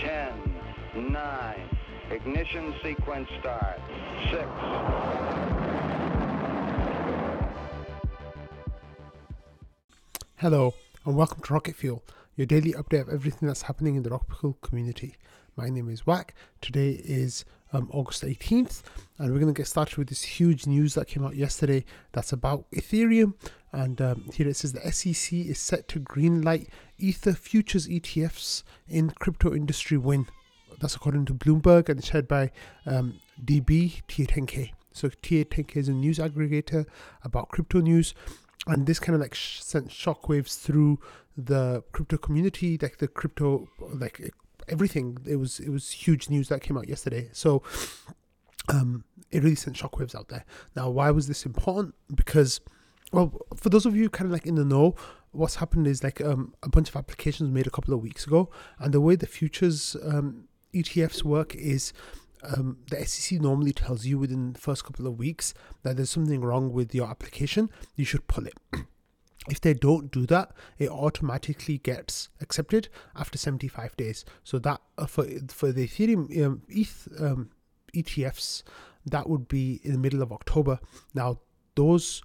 10, 9, ignition sequence start, 6, Hello, and welcome to Rocket Fuel, your daily update of everything that's happening in the Rocket Fuel community. My name is Waq. Today is um, August 18th, and we're going to get started with this huge news that came out yesterday that's about Ethereum. And um, here it says the SEC is set to greenlight Ether futures ETFs in crypto industry win. That's according to Bloomberg and shared by um, DB tier10k. So tier10k is a news aggregator about crypto news. And this kind of like sh- sent shockwaves through the crypto community like the crypto like everything. It was it was huge news that came out yesterday. So um it really sent shockwaves out there. Now why was this important? Because well for those of you kind of like in the know what's happened is like um, a bunch of applications made a couple of weeks ago and the way the futures um, etfs work is um, the SEC normally tells you within the first couple of weeks that there's something wrong with your application, you should pull it. if they don't do that, it automatically gets accepted after 75 days. So that uh, for for the Ethereum um, ETH um, ETFs, that would be in the middle of October. Now those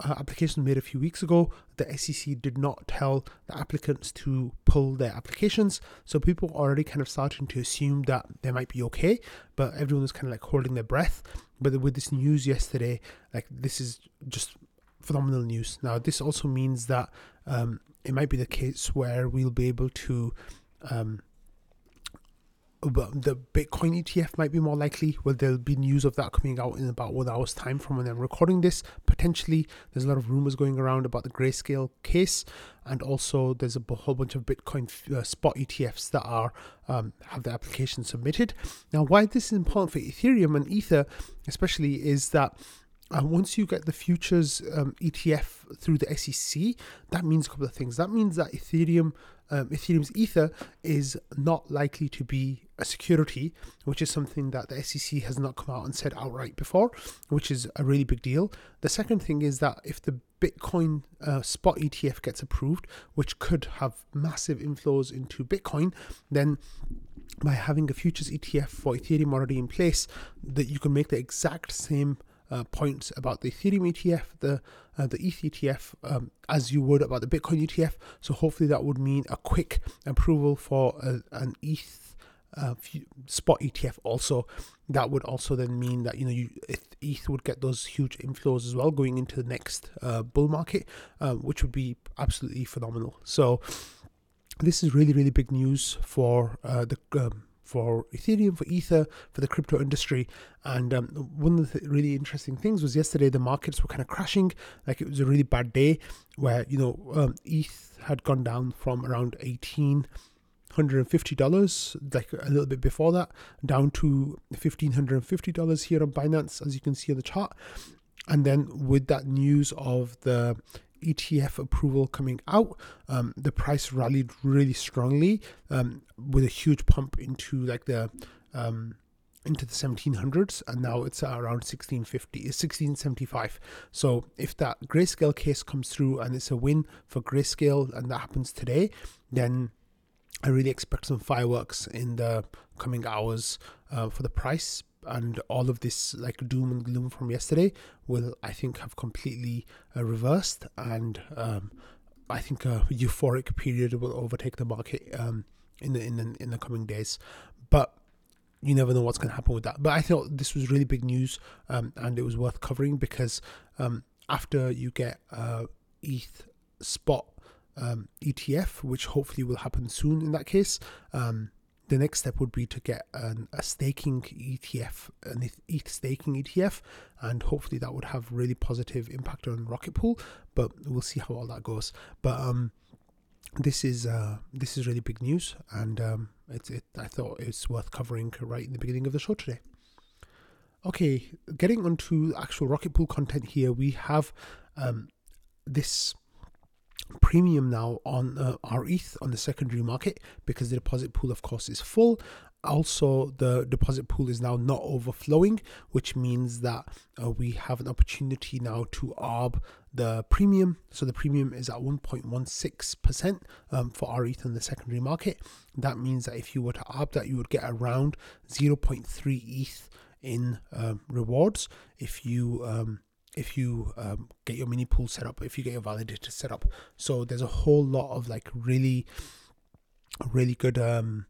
uh, application made a few weeks ago, the SEC did not tell the applicants to pull their applications. So people already kind of starting to assume that they might be okay, but everyone is kind of like holding their breath. But with this news yesterday, like this is just phenomenal news. Now, this also means that um, it might be the case where we'll be able to um, the Bitcoin ETF might be more likely. Well, there'll be news of that coming out in about one hour's time from when I'm recording this. Potentially, there's a lot of rumors going around about the grayscale case, and also there's a whole bunch of Bitcoin uh, spot ETFs that are um, have the application submitted. Now, why this is important for Ethereum and Ether, especially, is that uh, once you get the futures um, ETF through the SEC, that means a couple of things. That means that Ethereum, um, Ethereum's Ether, is not likely to be a security, which is something that the SEC has not come out and said outright before, which is a really big deal. The second thing is that if the Bitcoin uh, spot ETF gets approved, which could have massive inflows into Bitcoin, then by having a futures ETF for Ethereum already in place, that you can make the exact same uh, points about the Ethereum ETF, the uh, the ETH ETF, um, as you would about the Bitcoin ETF. So hopefully that would mean a quick approval for a, an ETH uh, spot ETF. Also, that would also then mean that you know you ETH would get those huge inflows as well going into the next uh, bull market, uh, which would be absolutely phenomenal. So this is really really big news for uh, the um, for Ethereum, for Ether, for the crypto industry. And um, one of the th- really interesting things was yesterday the markets were kind of crashing. Like it was a really bad day where, you know, um, ETH had gone down from around 18 $150, like a little bit before that, down to $1,550 here on Binance, as you can see on the chart. And then with that news of the ETF approval coming out, um, the price rallied really strongly um, with a huge pump into like the um, into the 1700s and now it's around 1650 1675 so if that grayscale case comes through and it's a win for grayscale and that happens today then i really expect some fireworks in the coming hours uh, for the price and all of this like doom and gloom from yesterday will I think have completely uh, reversed and um, I think a euphoric period will overtake the market um, in the in the in the coming days. But you never know what's going to happen with that. But I thought this was really big news um, and it was worth covering because um, after you get uh, ETH spot um, ETF which hopefully will happen soon in that case um, the next step would be to get an, a staking ETF, an ETH staking ETF, and hopefully that would have really positive impact on Rocket Pool. But we'll see how all that goes. But um, this is uh, this is really big news, and um, it's it. I thought it's worth covering right in the beginning of the show today. Okay, getting onto actual Rocket Pool content here, we have um, this premium now on uh, rETH on the secondary market because the deposit pool, of course, is full. also, the deposit pool is now not overflowing, which means that uh, we have an opportunity now to arb the premium. So the premium is at 1.16% um, for rETH in the secondary market. That means that if you were to arb that, you would get around 0.3 ETH in um, rewards if you um, if you um, get your mini pool set up, if you get your validator set up. So there's a whole lot of like really, really good um,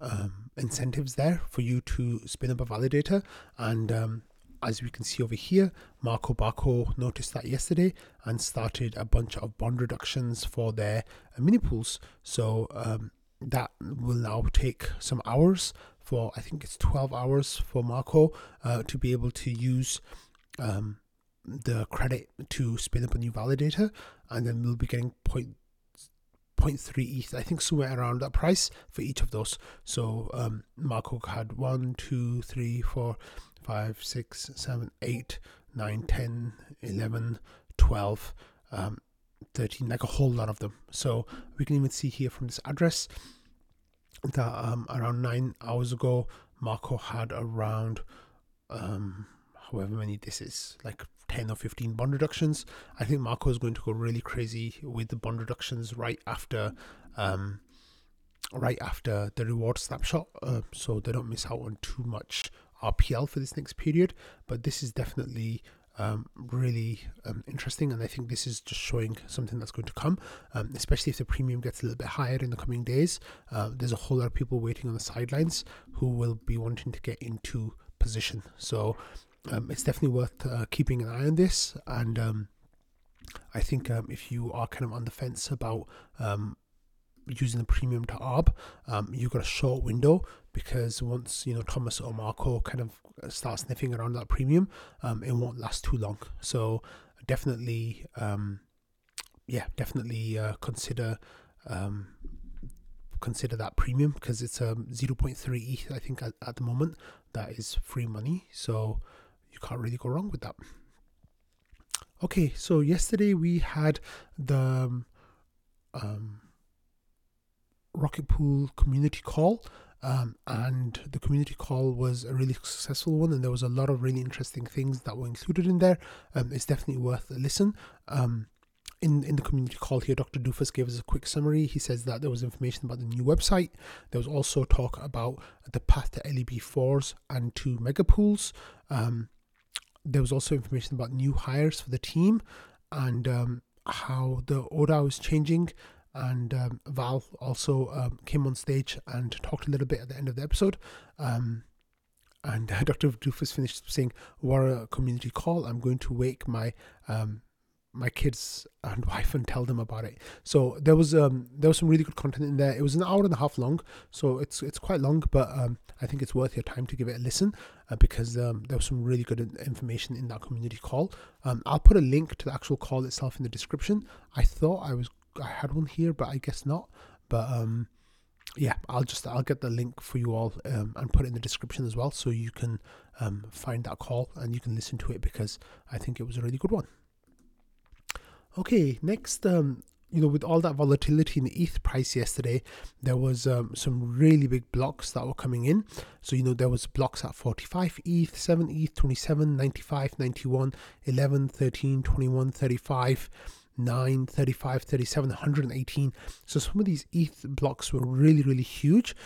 um, incentives there for you to spin up a validator. And um, as we can see over here, Marco Barco noticed that yesterday and started a bunch of bond reductions for their uh, mini pools. So um, that will now take some hours for I think it's 12 hours for Marco uh, to be able to use um, the credit to spin up a new validator, and then we'll be getting point. 0.3 ETH, I think somewhere around that price for each of those. So um, Marco had 1, 2, 3, 4, 5, 6, 7, 8, 9, 10, 11, 12, um, 13, like a whole lot of them. So we can even see here from this address that um, around nine hours ago, Marco had around um, however many this is, like 10 or 15 bond reductions. I think Marco is going to go really crazy with the bond reductions right after um, right after the reward snapshot, uh, so they don't miss out on too much RPL for this next period. But this is definitely um, really um, interesting, and I think this is just showing something that's going to come, um, especially if the premium gets a little bit higher in the coming days. Uh, there's a whole lot of people waiting on the sidelines who will be wanting to get into position. So um, it's definitely worth uh, keeping an eye on this. And um, I think um, if you are kind of on the fence about um, using the premium to ARB, um, you've got a short window because once you know Thomas or Marco kind of start sniffing around that premium, um, it won't last too long. So definitely, yeah, definitely uh, consider consider that premium because it's a um, 0.3 ETH I think at, at the moment that is free money so can't really go wrong with that. Okay, so yesterday we had the um, um, Rocket Pool community call. Um, and the community call was a really successful one, and there was a lot of really interesting things that were included in there. Um, it's definitely worth a listen. Um, in, in the community call here, Dr. Doofus gave us a quick summary. He says that there was information about the new website. There was also talk about the path to LEB4s and to mega pools. Um, there was also information about new hires for the team and um, how the order is changing. And um, Val also um, came on stage and talked a little bit at the end of the episode. Um, and uh, Dr. Doofus finished saying, "What a community call! I'm going to wake my um, my kids and wife and tell them about it. So there was um there was some really good content in there. It was an hour and a half long, so it's it's quite long, but um I think it's worth your time to give it a listen uh, because um, there was some really good information in that community call. Um, I'll put a link to the actual call itself in the description. I thought I was I had one here, but I guess not. But um yeah, I'll just I'll get the link for you all um, and put it in the description as well, so you can um, find that call and you can listen to it because I think it was a really good one. Okay, next, um, you know, with all that volatility in the ETH price yesterday, there was um, some really big blocks that were coming in. So, you know, there was blocks at 45 ETH, 7 ETH, 27, 95, 91, 11, 13, 21, 35. 9, 35, 37, 118. So some of these ETH blocks were really, really huge.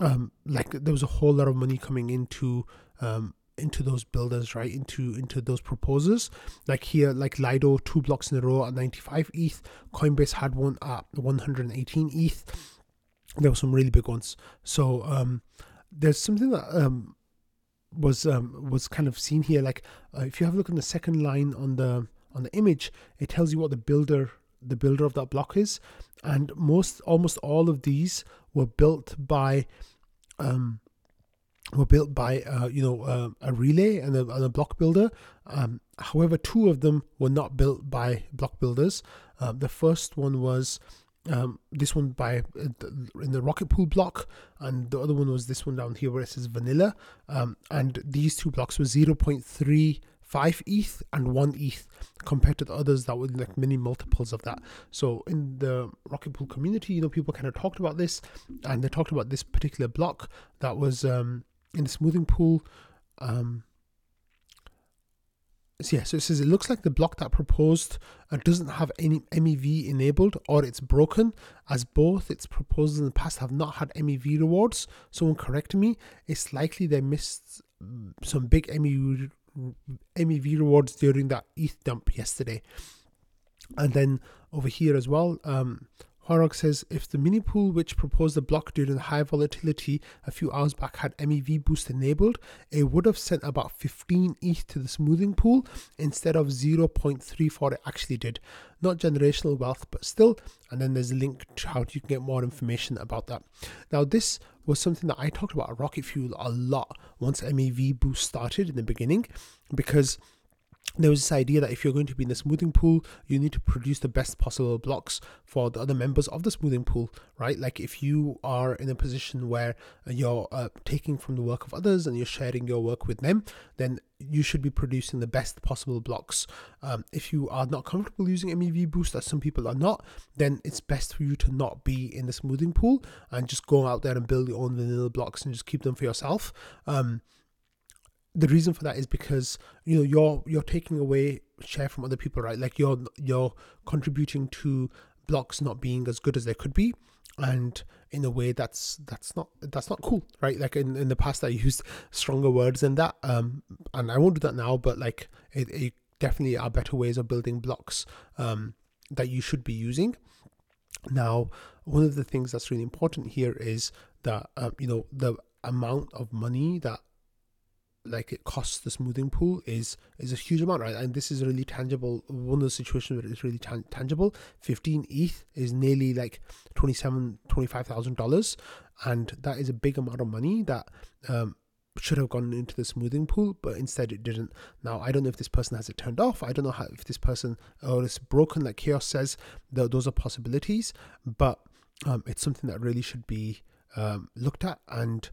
Um, like there was a whole lot of money coming into um, into those builders, right? Into into those proposers. Like here, like Lido, two blocks in a row at 95 ETH. Coinbase had one at 118 ETH. There were some really big ones. So um, there's something that um, was um, was kind of seen here. Like uh, if you have a look at the second line on the on the image, it tells you what the builder the builder of that block is, and most almost all of these were built by um, were built by uh, you know uh, a relay and a, and a block builder. Um, however, two of them were not built by block builders. Uh, the first one was um, this one by uh, in the rocket pool block, and the other one was this one down here where it says vanilla. Um, and these two blocks were 0.35 5 ETH and 1 ETH compared to the others that were like many multiples of that. So in the Rocket Pool community, you know, people kind of talked about this and they talked about this particular block that was um, in the smoothing pool. Um, so yeah, so it says it looks like the block that proposed uh, doesn't have any MEV enabled or it's broken, as both its proposals in the past have not had MEV rewards. Someone correct me. It's likely they missed mm, some big MEV MEV rewards during that ETH dump yesterday. And then over here as well, um, Horog says if the mini pool which proposed the block during the high volatility a few hours back had MEV boost enabled, it would have sent about 15 ETH to the smoothing pool instead of 0.34 it actually did. Not generational wealth, but still. And then there's a link to how you can get more information about that. Now, this was something that I talked about Rocket Fuel a lot once MEV boost started in the beginning because there was this idea that if you're going to be in the smoothing pool, you need to produce the best possible blocks for the other members of the smoothing pool, right? Like if you are in a position where you're uh, taking from the work of others and you're sharing your work with them, then you should be producing the best possible blocks. Um, if you are not comfortable using MEV boost, as some people are not, then it's best for you to not be in the smoothing pool and just go out there and build your own vanilla blocks and just keep them for yourself. Um, the reason for that is because you know you're you're taking away share from other people right? Like you're you're contributing to blocks not being as good as they could be and in a way that's that's not that's not cool right? Like in, in the past i used stronger words than that um and i won't do that now but like it, it definitely are better ways of building blocks um that you should be using. Now one of the things that's really important here is that um, you know the amount of money that like it costs the smoothing pool is is a huge amount, right? And this is really tangible. One of the situations where it's really tan- tangible. Fifteen ETH is nearly like twenty seven, twenty five thousand dollars, and that is a big amount of money that um, should have gone into the smoothing pool, but instead it didn't. Now I don't know if this person has it turned off. I don't know how if this person or it's broken, like Chaos says. That those are possibilities, but um, it's something that really should be um, looked at and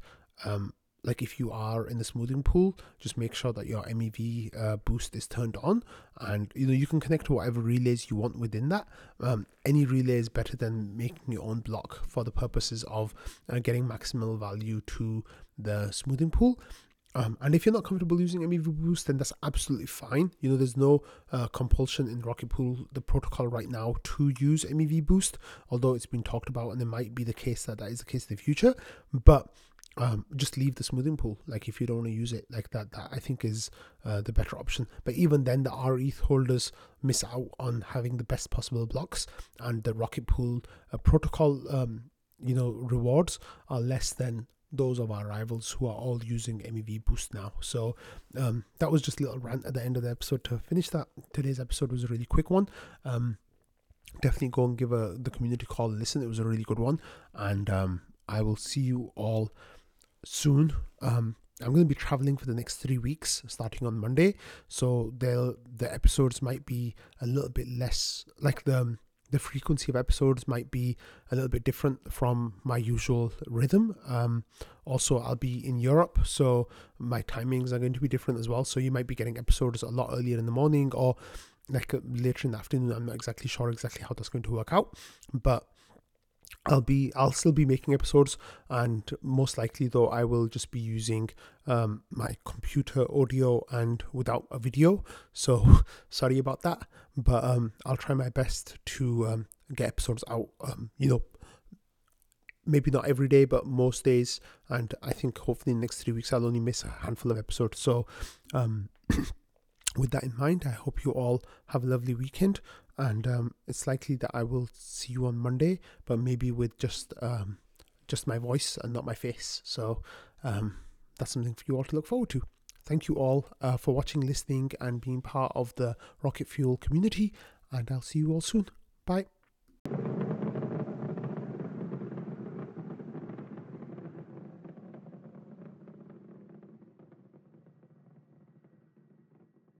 um, like if you are in the smoothing pool just make sure that your mev uh, boost is turned on and you know you can connect to whatever relays you want within that um, any relay is better than making your own block for the purposes of uh, getting maximal value to the smoothing pool um, and if you're not comfortable using MEV Boost, then that's absolutely fine. You know, there's no uh, compulsion in Rocket Pool, the protocol right now, to use MEV Boost, although it's been talked about and it might be the case that that is the case in the future. But um, just leave the smoothing pool. Like if you don't want to use it like that, that I think is uh, the better option. But even then, the RETH holders miss out on having the best possible blocks, and the Rocket Pool uh, protocol, um, you know, rewards are less than those of our rivals who are all using MEV Boost now. So um, that was just a little rant at the end of the episode to finish that. Today's episode was a really quick one. Um, definitely go and give a, the community call a listen. It was a really good one, and um, I will see you all soon. Um, I'm going to be traveling for the next three weeks, starting on Monday. So they'll the episodes might be a little bit less like the the frequency of episodes might be a little bit different from my usual rhythm. Um, also, I'll be in Europe, so my timings are going to be different as well. So you might be getting episodes a lot earlier in the morning or like later in the afternoon. I'm not exactly sure exactly how that's going to work out, but I'll be I'll still be making episodes and most likely though I will just be using um, my computer audio and without a video. So sorry about that but um, I'll try my best to um, get episodes out um, you know maybe not every day but most days. And I think hopefully in the next three weeks I'll only miss a handful of episodes. So um, with that in mind I hope you all have a lovely weekend and um, it's likely that I will see you on Monday, but maybe with just um, just my voice and not my face. So um, that's something for you all to look forward to. Thank you all uh, for watching, listening, and being part of the Rocket Fuel community, and I'll see you all soon. Bye.